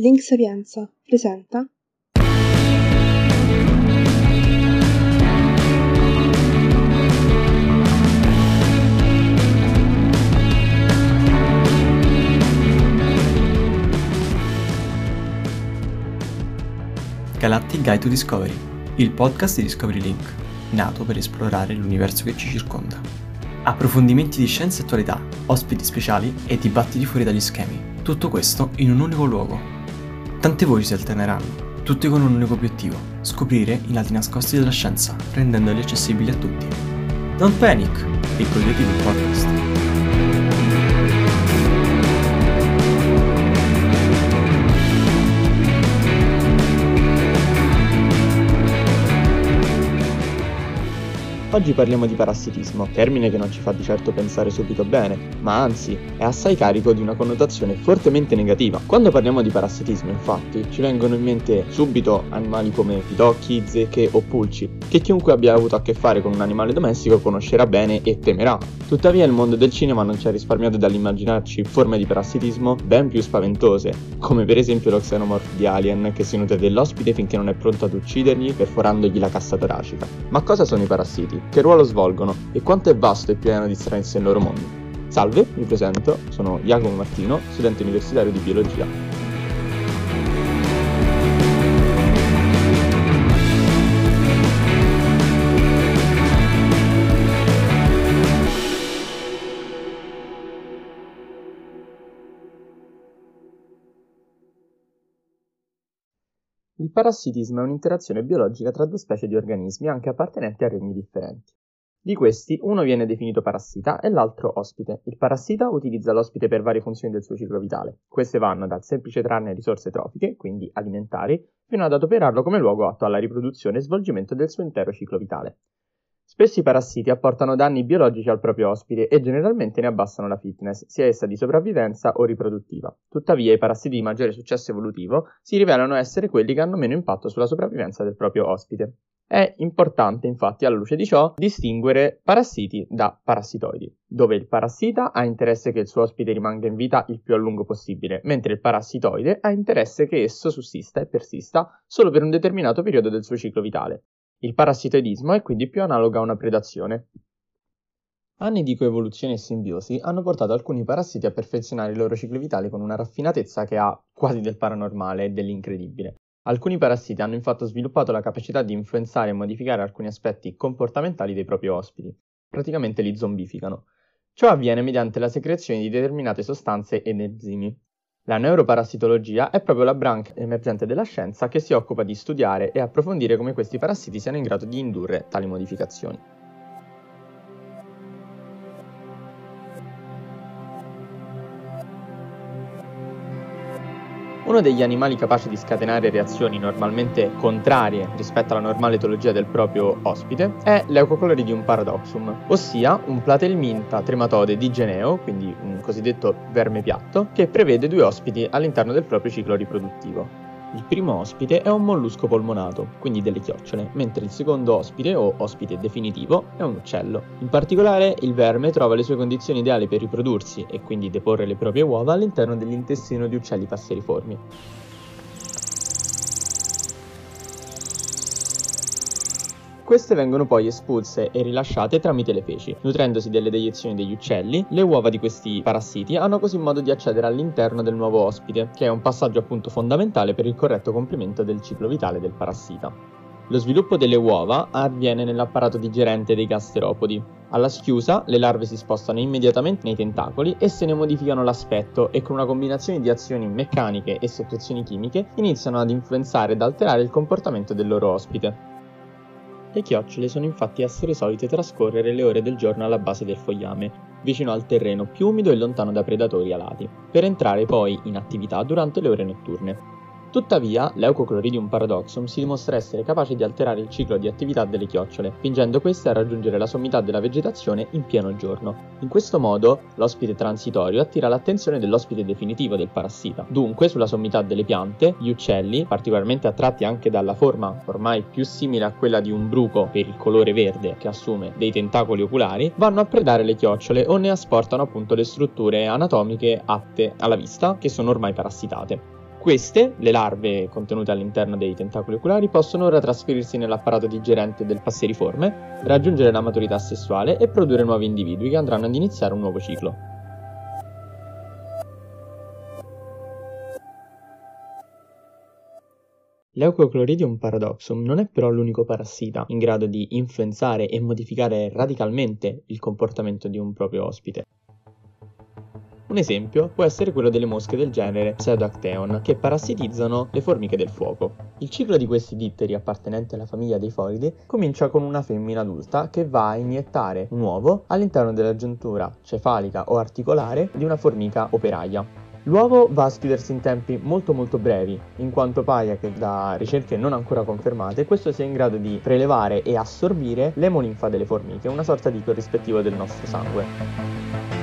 Link Sapienza presenta Galactic Guide to Discovery, il podcast di Discovery Link, nato per esplorare l'universo che ci circonda. Approfondimenti di scienza e attualità, ospiti speciali e dibattiti fuori dagli schemi. Tutto questo in un unico luogo, Tante voci si alterneranno, tutte con un unico obiettivo, scoprire i lati nascosti della scienza, rendendoli accessibili a tutti. Don't Panic, progetto del podcast. Oggi parliamo di parassitismo, termine che non ci fa di certo pensare subito bene, ma anzi è assai carico di una connotazione fortemente negativa. Quando parliamo di parassitismo, infatti, ci vengono in mente subito animali come pidocchi, zecche o pulci, che chiunque abbia avuto a che fare con un animale domestico conoscerà bene e temerà. Tuttavia il mondo del cinema non ci ha risparmiato dall'immaginarci forme di parassitismo ben più spaventose, come per esempio lo xenomorph di Alien che si nutre dell'ospite finché non è pronto ad uccidergli perforandogli la cassa toracica. Ma cosa sono i parassiti? Che ruolo svolgono e quanto è vasto e pieno di stranezze il loro mondo. Salve, mi presento, sono Jacopo Martino, studente universitario di biologia. Il parassitismo è un'interazione biologica tra due specie di organismi anche appartenenti a regni differenti. Di questi, uno viene definito parassita e l'altro ospite. Il parassita utilizza l'ospite per varie funzioni del suo ciclo vitale. Queste vanno dal semplice trarne risorse trofiche, quindi alimentari, fino ad adoperarlo come luogo atto alla riproduzione e svolgimento del suo intero ciclo vitale. Spesso i parassiti apportano danni biologici al proprio ospite e generalmente ne abbassano la fitness, sia essa di sopravvivenza o riproduttiva. Tuttavia i parassiti di maggiore successo evolutivo si rivelano essere quelli che hanno meno impatto sulla sopravvivenza del proprio ospite. È importante infatti alla luce di ciò distinguere parassiti da parassitoidi, dove il parassita ha interesse che il suo ospite rimanga in vita il più a lungo possibile, mentre il parassitoide ha interesse che esso sussista e persista solo per un determinato periodo del suo ciclo vitale. Il parassitoidismo è quindi più analogo a una predazione. Anni di coevoluzione e simbiosi hanno portato alcuni parassiti a perfezionare i loro cicli vitali con una raffinatezza che ha quasi del paranormale e dell'incredibile. Alcuni parassiti hanno infatti sviluppato la capacità di influenzare e modificare alcuni aspetti comportamentali dei propri ospiti, praticamente li zombificano. Ciò avviene mediante la secrezione di determinate sostanze ed enzimi, la neuroparassitologia è proprio la branca emergente della scienza che si occupa di studiare e approfondire come questi parassiti siano in grado di indurre tali modificazioni. Uno degli animali capaci di scatenare reazioni normalmente contrarie rispetto alla normale etologia del proprio ospite è l'Eucocoloridium paradoxum, ossia un platelminta trematode di Geneo, quindi un cosiddetto verme piatto, che prevede due ospiti all'interno del proprio ciclo riproduttivo. Il primo ospite è un mollusco polmonato, quindi delle chiocciole, mentre il secondo ospite, o ospite definitivo, è un uccello. In particolare, il verme trova le sue condizioni ideali per riprodursi e quindi deporre le proprie uova all'interno dell'intestino di uccelli passeriformi. Queste vengono poi espulse e rilasciate tramite le feci. Nutrendosi delle deiezioni degli uccelli, le uova di questi parassiti hanno così modo di accedere all'interno del nuovo ospite, che è un passaggio appunto fondamentale per il corretto compimento del ciclo vitale del parassita. Lo sviluppo delle uova avviene nell'apparato digerente dei gasteropodi. Alla schiusa, le larve si spostano immediatamente nei tentacoli e se ne modificano l'aspetto e con una combinazione di azioni meccaniche e secrezioni chimiche iniziano ad influenzare ed alterare il comportamento del loro ospite. Le chiocciole sono infatti essere solite trascorrere le ore del giorno alla base del fogliame, vicino al terreno più umido e lontano da predatori alati, per entrare poi in attività durante le ore notturne. Tuttavia, l'Eucochloridium paradoxum si dimostra essere capace di alterare il ciclo di attività delle chiocciole, spingendo queste a raggiungere la sommità della vegetazione in pieno giorno. In questo modo, l'ospite transitorio attira l'attenzione dell'ospite definitivo del parassita. Dunque, sulla sommità delle piante, gli uccelli, particolarmente attratti anche dalla forma ormai più simile a quella di un bruco per il colore verde che assume dei tentacoli oculari, vanno a predare le chiocciole o ne asportano appunto le strutture anatomiche atte alla vista che sono ormai parassitate. Queste, le larve contenute all'interno dei tentacoli oculari, possono ora trasferirsi nell'apparato digerente del passeriforme, raggiungere la maturità sessuale e produrre nuovi individui che andranno ad iniziare un nuovo ciclo. L'Eucocloridium paradoxum non è però l'unico parassita in grado di influenzare e modificare radicalmente il comportamento di un proprio ospite. Un esempio può essere quello delle mosche del genere Pseudoacteon, che parassitizzano le formiche del fuoco. Il ciclo di questi ditteri appartenenti alla famiglia dei foridi comincia con una femmina adulta che va a iniettare un uovo all'interno della giuntura cefalica o articolare di una formica operaia. L'uovo va a schiudersi in tempi molto molto brevi, in quanto pare che da ricerche non ancora confermate questo sia in grado di prelevare e assorbire l'emolinfa delle formiche, una sorta di corrispettivo del nostro sangue.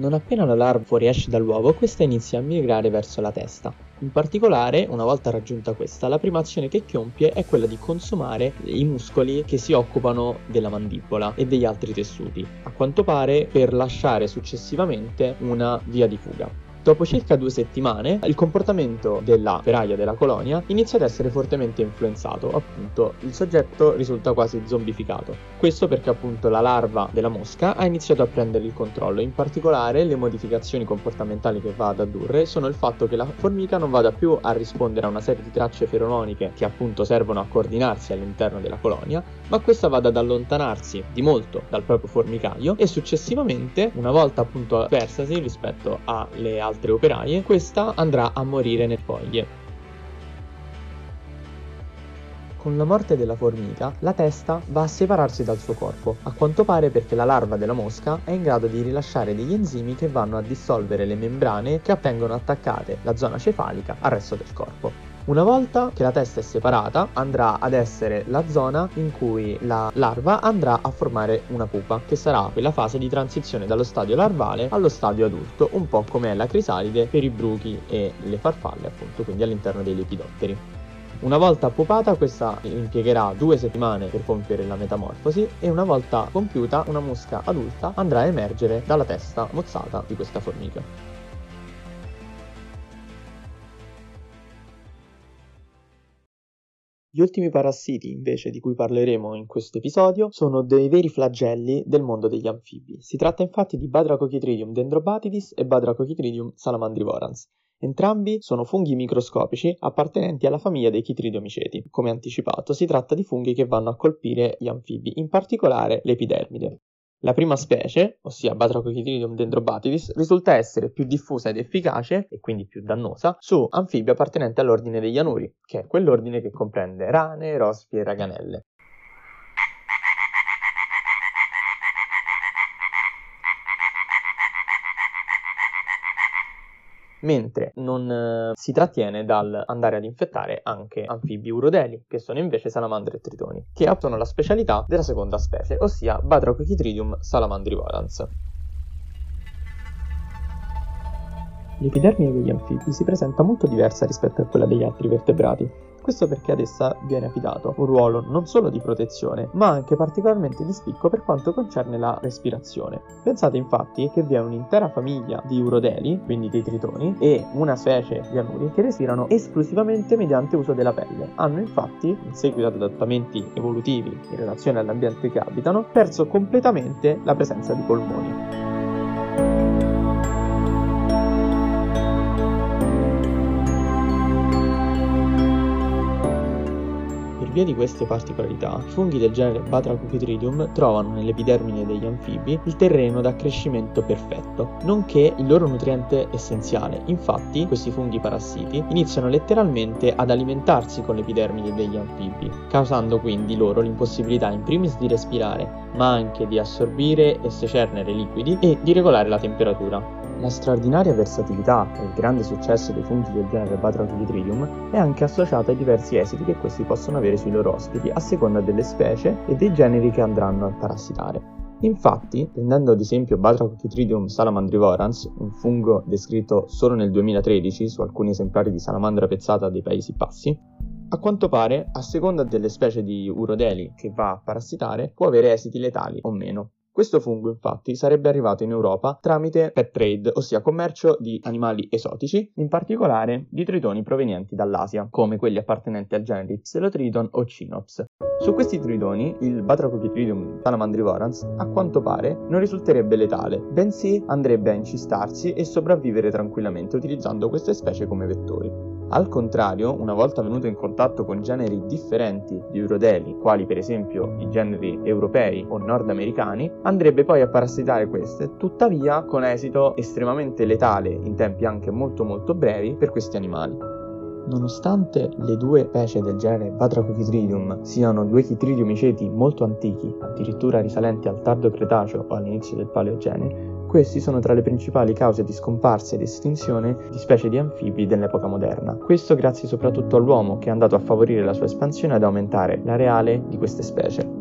Non appena la larva fuoriesce dall'uovo, questa inizia a migrare verso la testa. In particolare, una volta raggiunta questa, la prima azione che compie è quella di consumare i muscoli che si occupano della mandibola e degli altri tessuti, a quanto pare per lasciare successivamente una via di fuga. Dopo circa due settimane, il comportamento della ferraia della colonia inizia ad essere fortemente influenzato, appunto il soggetto risulta quasi zombificato. Questo perché appunto la larva della mosca ha iniziato a prendere il controllo, in particolare le modificazioni comportamentali che va ad addurre sono il fatto che la formica non vada più a rispondere a una serie di tracce feromoniche che appunto servono a coordinarsi all'interno della colonia, ma questa vada ad allontanarsi di molto dal proprio formicaio e successivamente, una volta appunto persasi rispetto alle altre operaie, questa andrà a morire nel foglie. Con la morte della formica, la testa va a separarsi dal suo corpo, a quanto pare perché la larva della mosca è in grado di rilasciare degli enzimi che vanno a dissolvere le membrane che appengono attaccate la zona cefalica al resto del corpo. Una volta che la testa è separata, andrà ad essere la zona in cui la larva andrà a formare una pupa, che sarà quella fase di transizione dallo stadio larvale allo stadio adulto, un po' come è la crisalide per i bruchi e le farfalle, appunto, quindi all'interno dei lepidotteri. Una volta pupata questa impiegherà due settimane per compiere la metamorfosi e una volta compiuta una mosca adulta andrà a emergere dalla testa mozzata di questa formica. Gli ultimi parassiti, invece, di cui parleremo in questo episodio, sono dei veri flagelli del mondo degli anfibi. Si tratta infatti di Badracochitridium dendrobatidis e Badracochitridium salamandrivorans. Entrambi sono funghi microscopici appartenenti alla famiglia dei chitridiomiceти. Come anticipato, si tratta di funghi che vanno a colpire gli anfibi, in particolare l'epidermide. La prima specie, ossia Batrachochitridium dendrobatidis, risulta essere più diffusa ed efficace, e quindi più dannosa, su anfibi appartenenti all'ordine degli anuri, che è quell'ordine che comprende rane, rospi e raganelle. Mentre non eh, si trattiene dal andare ad infettare anche anfibi urodeli, che sono invece salamandre e tritoni, che sono la specialità della seconda specie, ossia Batrachochitridium salamandrivorans. L'epidermide degli anfibi si presenta molto diversa rispetto a quella degli altri vertebrati, questo perché ad essa viene affidato un ruolo non solo di protezione, ma anche particolarmente di spicco per quanto concerne la respirazione. Pensate infatti che vi è un'intera famiglia di urodeli, quindi dei tritoni, e una specie di anuri che respirano esclusivamente mediante uso della pelle. Hanno infatti, in seguito ad adattamenti evolutivi in relazione all'ambiente che abitano, perso completamente la presenza di polmoni. Via di queste particolarità, i funghi del genere Batracupitridium trovano nell'epidermine degli anfibi il terreno d'accrescimento perfetto, nonché il loro nutriente essenziale. Infatti, questi funghi parassiti iniziano letteralmente ad alimentarsi con l'epidermide degli anfibi, causando quindi loro l'impossibilità in primis di respirare, ma anche di assorbire e secernere liquidi e di regolare la temperatura. La straordinaria versatilità e il grande successo dei funghi del genere Batrachitridium è anche associata ai diversi esiti che questi possono avere sui loro ospiti a seconda delle specie e dei generi che andranno a parassitare. Infatti, prendendo ad esempio Batrachitridium salamandrivorans, un fungo descritto solo nel 2013 su alcuni esemplari di salamandra pezzata dei Paesi Bassi, a quanto pare, a seconda delle specie di urodeli che va a parassitare, può avere esiti letali o meno. Questo fungo infatti sarebbe arrivato in Europa tramite pet trade, ossia commercio di animali esotici, in particolare di tritoni provenienti dall'Asia, come quelli appartenenti al genere Psilotridon o Cinops. Su questi tritoni, il Batrachochitridium salamandrivorans, a quanto pare, non risulterebbe letale, bensì andrebbe a incistarsi e sopravvivere tranquillamente utilizzando queste specie come vettori. Al contrario, una volta venuto in contatto con generi differenti di urodeli, quali per esempio i generi europei o nordamericani, andrebbe poi a parassitare queste, tuttavia con esito estremamente letale in tempi anche molto molto brevi per questi animali. Nonostante le due specie del genere Batrachochitridium siano due chitridiumiceti molto antichi, addirittura risalenti al tardo Cretaceo o all'inizio del Paleogene, questi sono tra le principali cause di scomparsa ed estinzione di specie di anfibi dell'epoca moderna. Questo grazie soprattutto all'uomo che è andato a favorire la sua espansione ed aumentare l'areale di queste specie.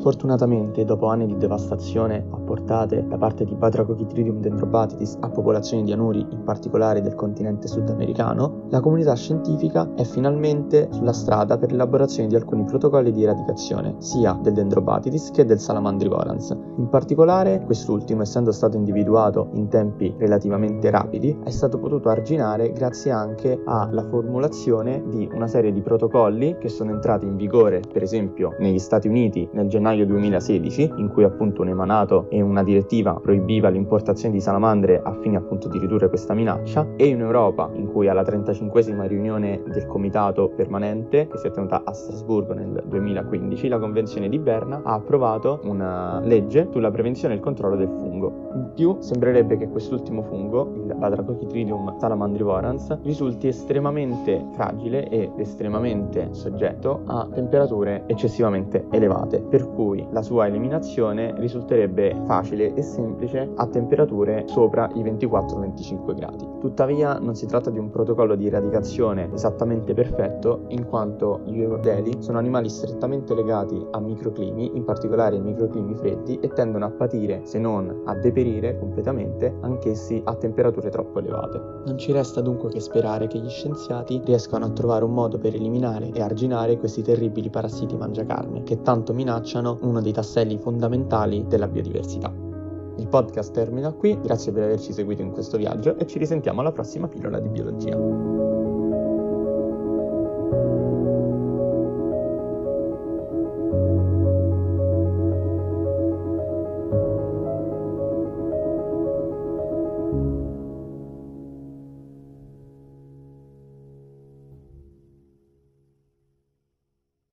Fortunatamente, dopo anni di devastazione apportate da parte di Batrachochitridium dendrobatidis a popolazioni di anuri, in particolare del continente sudamericano, la comunità scientifica è finalmente sulla strada per l'elaborazione di alcuni protocolli di eradicazione, sia del dendrobatidis che del salamandrivorans. In particolare, quest'ultimo, essendo stato individuato in tempi relativamente rapidi, è stato potuto arginare grazie anche alla formulazione di una serie di protocolli che sono entrati in vigore, per esempio, negli Stati Uniti nel gennaio gennaio 2016, in cui appunto un emanato e una direttiva proibiva l'importazione di salamandre a fine appunto di ridurre questa minaccia, e in Europa, in cui alla 35esima riunione del comitato permanente, che si è tenuta a Strasburgo nel 2015, la Convenzione di Berna ha approvato una legge sulla prevenzione e il controllo del fungo. In più, sembrerebbe che quest'ultimo fungo, il Batrachochitridium salamandrivorans, risulti estremamente fragile ed estremamente soggetto a temperature eccessivamente elevate, per cui cui la sua eliminazione risulterebbe facile e semplice a temperature sopra i 24-25 gradi. Tuttavia non si tratta di un protocollo di eradicazione esattamente perfetto in quanto gli urodeli sono animali strettamente legati a microclimi, in particolare ai microclimi freddi e tendono a patire, se non a deperire completamente, anch'essi a temperature troppo elevate. Non ci resta dunque che sperare che gli scienziati riescano a trovare un modo per eliminare e arginare questi terribili parassiti mangiacarne che tanto minacciano sono uno dei tasselli fondamentali della biodiversità. Il podcast termina qui, grazie per averci seguito in questo viaggio e ci risentiamo alla prossima pillola di biologia.